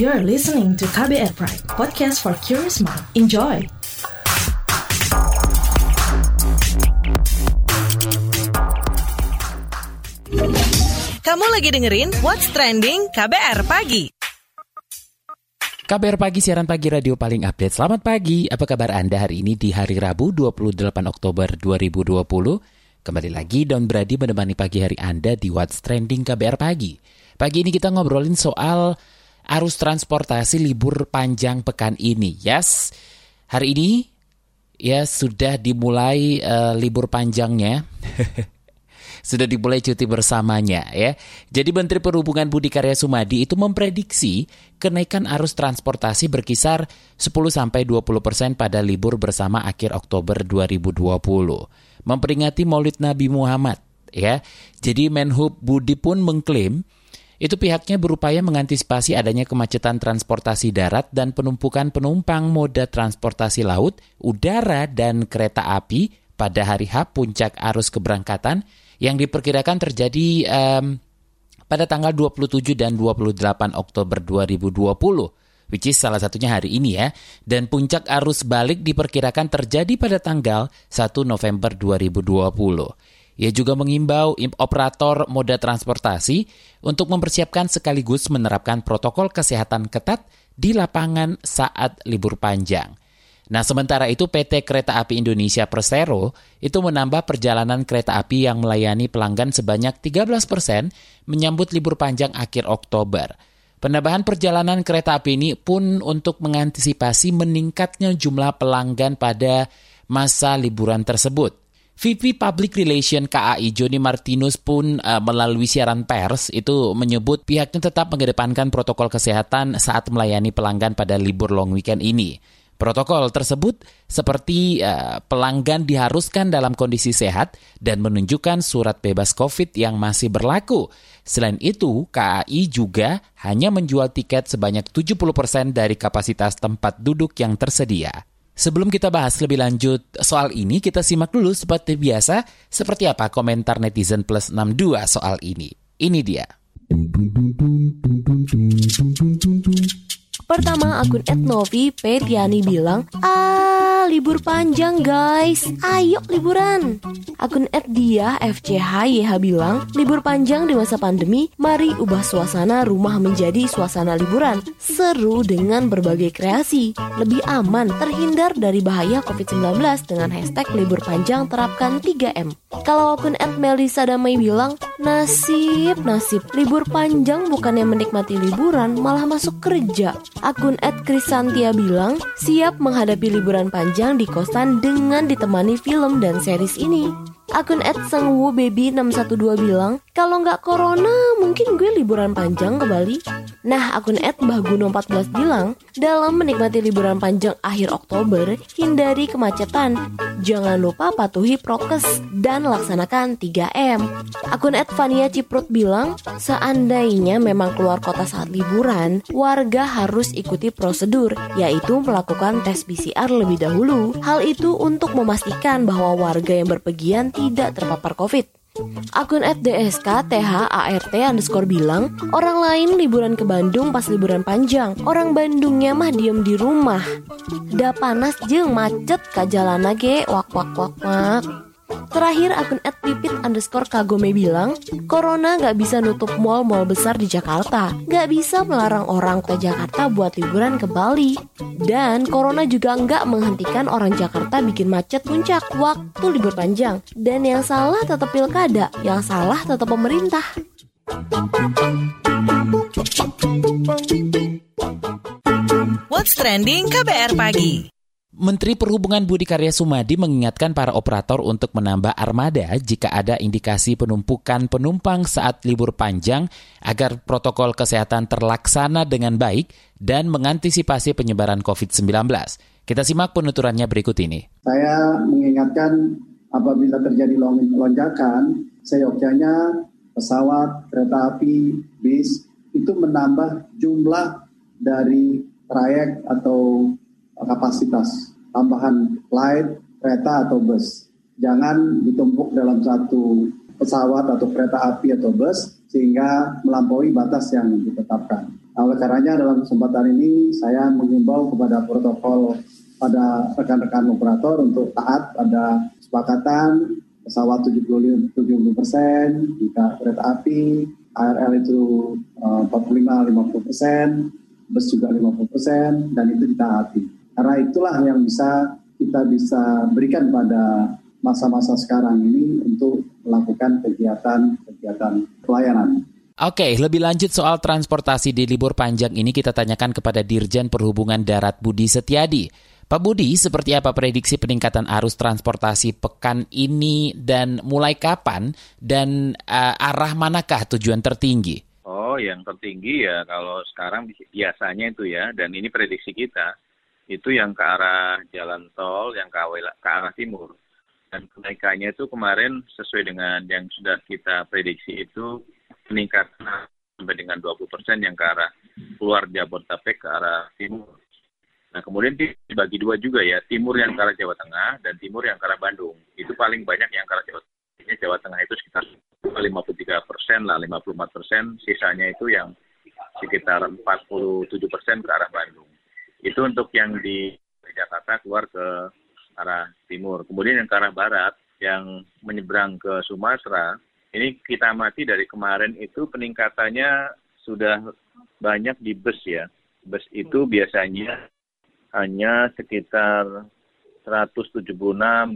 You're listening to KBR Pride, podcast for curious mind. Enjoy! Kamu lagi dengerin What's Trending KBR Pagi. KBR Pagi, siaran pagi radio paling update. Selamat pagi, apa kabar Anda hari ini di hari Rabu 28 Oktober 2020? Kembali lagi Don Brady menemani pagi hari Anda di What's Trending KBR Pagi. Pagi ini kita ngobrolin soal arus transportasi libur panjang pekan ini. Yes, hari ini ya sudah dimulai uh, libur panjangnya. sudah dimulai cuti bersamanya ya. Jadi Menteri Perhubungan Budi Karya Sumadi itu memprediksi kenaikan arus transportasi berkisar 10 sampai 20 persen pada libur bersama akhir Oktober 2020. Memperingati Maulid Nabi Muhammad ya. Jadi Menhub Budi pun mengklaim itu pihaknya berupaya mengantisipasi adanya kemacetan transportasi darat dan penumpukan penumpang moda transportasi laut, udara, dan kereta api pada hari H puncak arus keberangkatan yang diperkirakan terjadi um, pada tanggal 27 dan 28 Oktober 2020 which is salah satunya hari ini ya. Dan puncak arus balik diperkirakan terjadi pada tanggal 1 November 2020. Ia juga mengimbau operator moda transportasi untuk mempersiapkan sekaligus menerapkan protokol kesehatan ketat di lapangan saat libur panjang. Nah, sementara itu PT Kereta Api Indonesia Persero itu menambah perjalanan kereta api yang melayani pelanggan sebanyak 13 persen menyambut libur panjang akhir Oktober. Penambahan perjalanan kereta api ini pun untuk mengantisipasi meningkatnya jumlah pelanggan pada masa liburan tersebut. VP Public Relation KAI Joni Martinus pun uh, melalui siaran pers itu menyebut pihaknya tetap mengedepankan protokol kesehatan saat melayani pelanggan pada libur long weekend ini. Protokol tersebut seperti uh, pelanggan diharuskan dalam kondisi sehat dan menunjukkan surat bebas COVID yang masih berlaku. Selain itu, KAI juga hanya menjual tiket sebanyak 70% dari kapasitas tempat duduk yang tersedia. Sebelum kita bahas lebih lanjut soal ini, kita simak dulu seperti biasa, seperti apa komentar netizen plus 62 soal ini. Ini dia. Pertama akun Etnovi Petiani bilang, Ah, libur panjang guys, ayo liburan. Akun Dia FCHYH bilang, libur panjang di masa pandemi, mari ubah suasana rumah menjadi suasana liburan. Seru dengan berbagai kreasi, lebih aman, terhindar dari bahaya COVID-19 dengan hashtag libur panjang terapkan 3M. Kalau akun Melisa Damai bilang, nasib, nasib, libur panjang bukannya menikmati liburan, malah masuk kerja. Akun @krisantia bilang siap menghadapi liburan panjang di kosan dengan ditemani film dan series ini. Akun Baby 612 bilang, kalau nggak corona mungkin gue liburan panjang ke Bali. Nah, akun Gunung 14 bilang, dalam menikmati liburan panjang akhir Oktober, hindari kemacetan. Jangan lupa patuhi prokes dan laksanakan 3M. Akun Vania Ciprut bilang, seandainya memang keluar kota saat liburan, warga harus ikuti prosedur, yaitu melakukan tes PCR lebih dahulu. Hal itu untuk memastikan bahwa warga yang berpergian tidak terpapar COVID. Akun @dsk THART underscore bilang, orang lain liburan ke Bandung pas liburan panjang, orang Bandungnya mah diem di rumah. Da panas jeng macet ka jalan ge wak wak wak wak. Terakhir akun @pipit underscore kagome bilang, Corona gak bisa nutup mall-mall besar di Jakarta, gak bisa melarang orang ke Jakarta buat liburan ke Bali. Dan Corona juga gak menghentikan orang Jakarta bikin macet puncak waktu libur panjang. Dan yang salah tetap pilkada, yang salah tetap pemerintah. What's Trending KBR Pagi Menteri Perhubungan Budi Karya Sumadi mengingatkan para operator untuk menambah armada jika ada indikasi penumpukan penumpang saat libur panjang agar protokol kesehatan terlaksana dengan baik dan mengantisipasi penyebaran COVID-19. Kita simak penuturannya berikut ini. Saya mengingatkan apabila terjadi lonjakan, seyogyanya pesawat, kereta api, bis itu menambah jumlah dari trayek atau kapasitas tambahan flight, kereta atau bus. Jangan ditumpuk dalam satu pesawat atau kereta api atau bus sehingga melampaui batas yang ditetapkan. Oleh karenanya dalam kesempatan ini saya mengimbau kepada protokol pada rekan-rekan operator untuk taat pada kesepakatan pesawat 70 persen, jika kereta api ARL itu 45-50 persen, bus juga 50 persen, dan itu ditaati. Karena itulah yang bisa kita bisa berikan pada masa-masa sekarang ini untuk melakukan kegiatan-kegiatan pelayanan. Oke, lebih lanjut soal transportasi di libur panjang ini kita tanyakan kepada Dirjen Perhubungan Darat Budi Setiadi. Pak Budi, seperti apa prediksi peningkatan arus transportasi pekan ini dan mulai kapan dan uh, arah manakah tujuan tertinggi? Oh, yang tertinggi ya kalau sekarang biasanya itu ya, dan ini prediksi kita, itu yang ke arah jalan tol, yang ke, arah timur. Dan kenaikannya itu kemarin sesuai dengan yang sudah kita prediksi itu peningkatan sampai dengan 20 persen yang ke arah keluar Jabodetabek ke arah timur Nah, kemudian dibagi dua juga ya, timur yang ke arah Jawa Tengah dan timur yang ke arah Bandung. Itu paling banyak yang ke arah Jawa Tengah. Jawa Tengah itu sekitar 53 persen lah, 54 persen. Sisanya itu yang sekitar 47 persen ke arah Bandung. Itu untuk yang di Jakarta keluar ke arah timur. Kemudian yang ke arah barat, yang menyeberang ke Sumatera, ini kita amati dari kemarin itu peningkatannya sudah banyak di bus ya. Bus itu biasanya hanya sekitar 176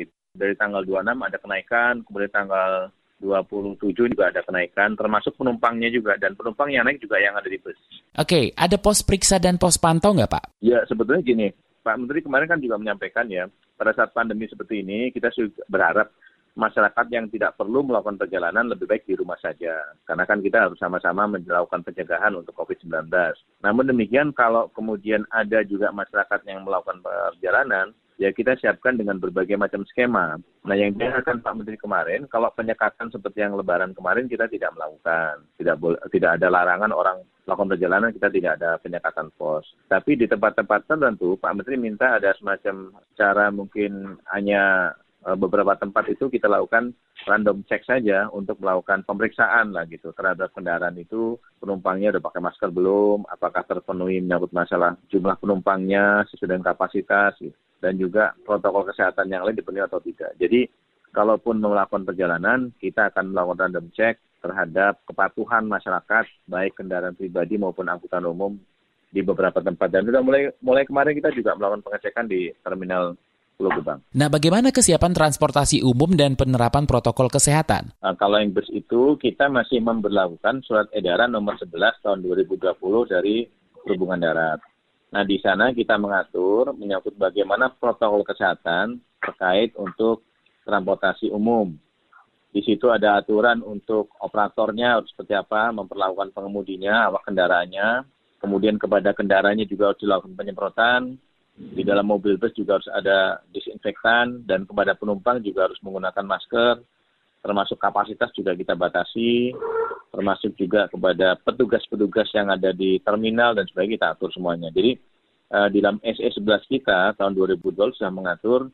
gitu. Dari tanggal 26 ada kenaikan, kemudian tanggal 27 juga ada kenaikan, termasuk penumpangnya juga. Dan penumpang yang naik juga yang ada di bus. Oke, ada pos periksa dan pos pantau nggak Pak? Ya, sebetulnya gini, Pak Menteri kemarin kan juga menyampaikan ya, pada saat pandemi seperti ini, kita berharap masyarakat yang tidak perlu melakukan perjalanan lebih baik di rumah saja. Karena kan kita harus sama-sama melakukan pencegahan untuk COVID-19. Namun demikian kalau kemudian ada juga masyarakat yang melakukan perjalanan, ya kita siapkan dengan berbagai macam skema. Nah yang diarahkan Pak Menteri kemarin, kalau penyekatan seperti yang Lebaran kemarin kita tidak melakukan, tidak boleh, tidak ada larangan orang melakukan perjalanan kita tidak ada penyekatan pos. Tapi di tempat-tempat tertentu Pak Menteri minta ada semacam cara mungkin hanya Eh, beberapa tempat itu kita lakukan random check saja untuk melakukan pemeriksaan lah gitu terhadap kendaraan itu penumpangnya udah pakai masker belum, apakah terpenuhi menyangkut masalah jumlah penumpangnya sesuai dengan kapasitas gitu. Dan juga protokol kesehatan yang lain dipenuhi atau tidak. Jadi kalaupun melakukan perjalanan kita akan melakukan random check terhadap kepatuhan masyarakat baik kendaraan pribadi maupun angkutan umum di beberapa tempat dan sudah mulai mulai kemarin kita juga melakukan pengecekan di terminal Pulau Gebang. Nah, bagaimana kesiapan transportasi umum dan penerapan protokol kesehatan? Nah, kalau yang bus itu kita masih memperlakukan surat edaran nomor 11 tahun 2020 dari Perhubungan Darat. Nah, di sana kita mengatur menyangkut bagaimana protokol kesehatan terkait untuk transportasi umum. Di situ ada aturan untuk operatornya harus seperti apa, memperlakukan pengemudinya, awak kendaraannya, kemudian kepada kendaraannya juga harus dilakukan penyemprotan, di dalam mobil bus juga harus ada disinfektan dan kepada penumpang juga harus menggunakan masker. Termasuk kapasitas juga kita batasi, termasuk juga kepada petugas-petugas yang ada di terminal dan sebagainya kita atur semuanya. Jadi uh, di dalam SE 11 kita tahun 2012 sudah mengatur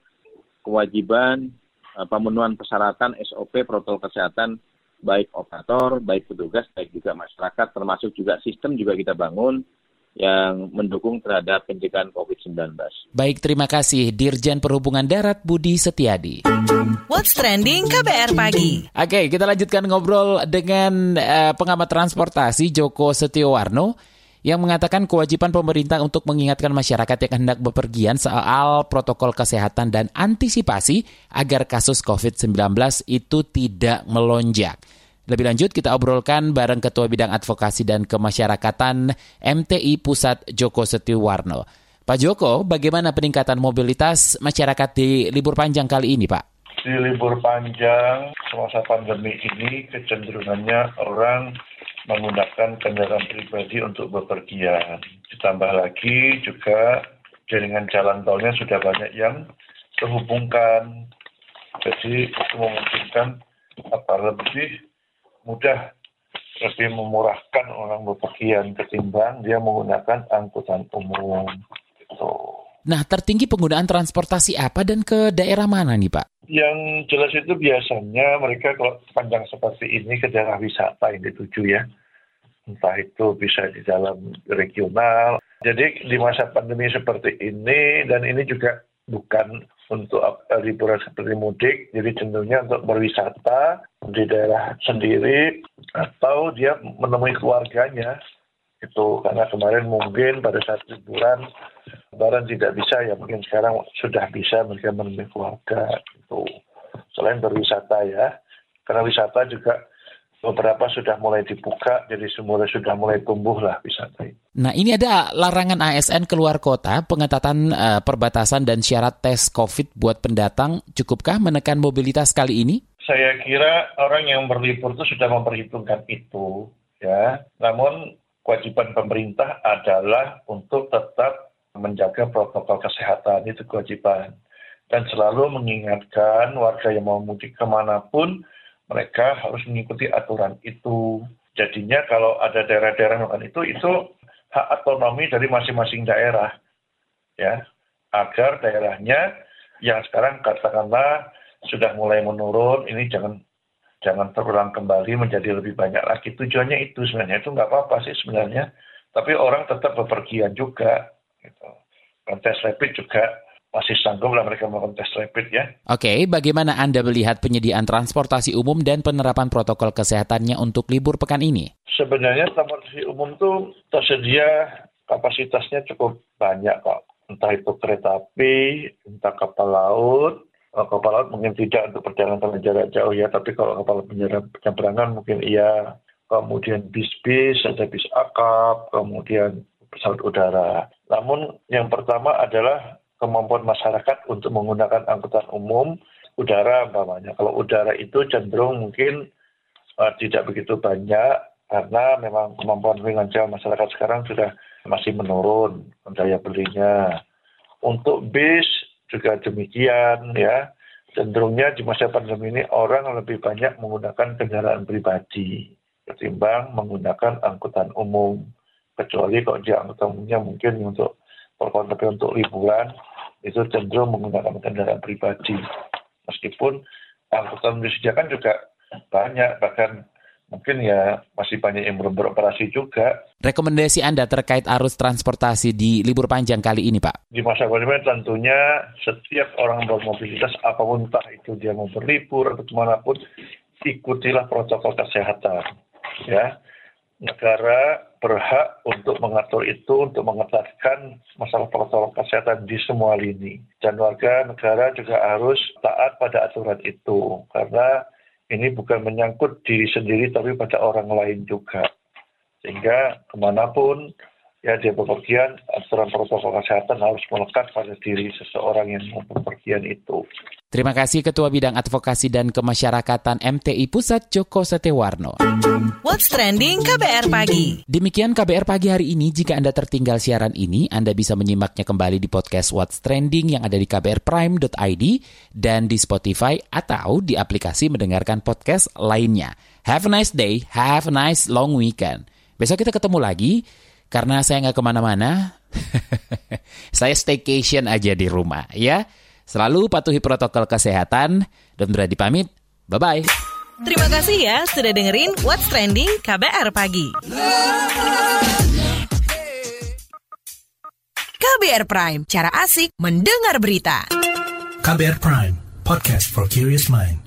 kewajiban uh, pemenuhan persyaratan SOP protokol kesehatan baik operator, baik petugas, baik juga masyarakat, termasuk juga sistem juga kita bangun yang mendukung terhadap pencegahan COVID-19. Baik, terima kasih Dirjen Perhubungan Darat Budi Setiadi. What's trending KBR pagi? Oke, kita lanjutkan ngobrol dengan uh, pengamat transportasi Joko Setiowarno yang mengatakan kewajiban pemerintah untuk mengingatkan masyarakat yang hendak bepergian soal protokol kesehatan dan antisipasi agar kasus COVID-19 itu tidak melonjak. Lebih lanjut kita obrolkan bareng Ketua Bidang Advokasi dan Kemasyarakatan MTI Pusat Joko Setiwarno. Pak Joko, bagaimana peningkatan mobilitas masyarakat di libur panjang kali ini, Pak? Di libur panjang semasa pandemi ini kecenderungannya orang menggunakan kendaraan pribadi untuk bepergian. Ditambah lagi juga jaringan jalan tolnya sudah banyak yang terhubungkan. Jadi itu memungkinkan apa lebih mudah lebih memurahkan orang bepergian ketimbang dia menggunakan angkutan umum. Gitu. Nah, tertinggi penggunaan transportasi apa dan ke daerah mana nih Pak? Yang jelas itu biasanya mereka kalau panjang seperti ini ke daerah wisata yang dituju ya. entah itu bisa di dalam regional. Jadi di masa pandemi seperti ini dan ini juga bukan untuk liburan seperti mudik, jadi cenderungnya untuk berwisata di daerah sendiri atau dia menemui keluarganya. Itu karena kemarin mungkin pada saat liburan lebaran tidak bisa ya mungkin sekarang sudah bisa mereka menemui keluarga itu selain berwisata ya. Karena wisata juga beberapa sudah mulai dibuka, jadi semula sudah mulai tumbuh lah wisata Nah ini ada larangan ASN keluar kota, pengetatan uh, perbatasan dan syarat tes COVID buat pendatang, cukupkah menekan mobilitas kali ini? Saya kira orang yang berlibur itu sudah memperhitungkan itu, ya. Namun kewajiban pemerintah adalah untuk tetap menjaga protokol kesehatan itu kewajiban dan selalu mengingatkan warga yang mau mudik ke mana pun mereka harus mengikuti aturan itu. Jadinya kalau ada daerah-daerah melakukan itu, itu hak otonomi dari masing-masing daerah. ya Agar daerahnya yang sekarang katakanlah sudah mulai menurun, ini jangan jangan terulang kembali menjadi lebih banyak lagi. Tujuannya itu sebenarnya, itu nggak apa-apa sih sebenarnya. Tapi orang tetap bepergian juga. Gitu. Dan tes rapid juga masih sanggup lah mereka melakukan tes rapid ya. Oke, bagaimana Anda melihat penyediaan transportasi umum dan penerapan protokol kesehatannya untuk libur pekan ini? Sebenarnya transportasi umum itu tersedia kapasitasnya cukup banyak kok. Entah itu kereta api, entah kapal laut, kapal laut mungkin tidak untuk perjalanan jarak jauh ya, tapi kalau kapal penyeberangan mungkin iya. Kemudian bis-bis, ada bis akap, kemudian pesawat udara. Namun yang pertama adalah kemampuan masyarakat untuk menggunakan angkutan umum udara umpamanya. Kalau udara itu cenderung mungkin uh, tidak begitu banyak karena memang kemampuan finansial masyarakat sekarang sudah masih menurun daya belinya. Untuk bis juga demikian ya. Cenderungnya di masa pandemi ini orang lebih banyak menggunakan kendaraan pribadi ketimbang menggunakan angkutan umum. Kecuali kalau dia angkutan umumnya mungkin untuk kalau tapi untuk liburan itu cenderung menggunakan kendaraan pribadi. Meskipun angkutan disediakan juga banyak, bahkan mungkin ya masih banyak yang belum beroperasi juga. Rekomendasi Anda terkait arus transportasi di libur panjang kali ini, Pak? Di masa pandemi tentunya setiap orang bermobilitas, apa pun entah itu dia mau berlibur atau ke mana pun, ikutilah protokol kesehatan. Ya, negara berhak untuk mengatur itu, untuk mengetatkan masalah protokol kesehatan di semua lini. Dan warga negara juga harus taat pada aturan itu, karena ini bukan menyangkut diri sendiri, tapi pada orang lain juga. Sehingga ke mana pun ya dia bepergian, aturan protokol kesehatan harus melekat pada diri seseorang yang mau bepergian itu. Terima kasih Ketua Bidang Advokasi dan Kemasyarakatan MTI Pusat Joko Setewarno. What's Trending KBR Pagi. Demikian KBR Pagi hari ini. Jika Anda tertinggal siaran ini, Anda bisa menyimaknya kembali di podcast What's Trending yang ada di kbrprime.id dan di Spotify atau di aplikasi mendengarkan podcast lainnya. Have a nice day, have a nice long weekend. Besok kita ketemu lagi. Karena saya nggak ke mana-mana, saya staycation aja di rumah ya. Selalu patuhi protokol kesehatan dan berani pamit. Bye-bye. Terima kasih ya sudah dengerin What's Trending KBR Pagi. KBR Prime, cara asik mendengar berita. KBR Prime, podcast for curious mind.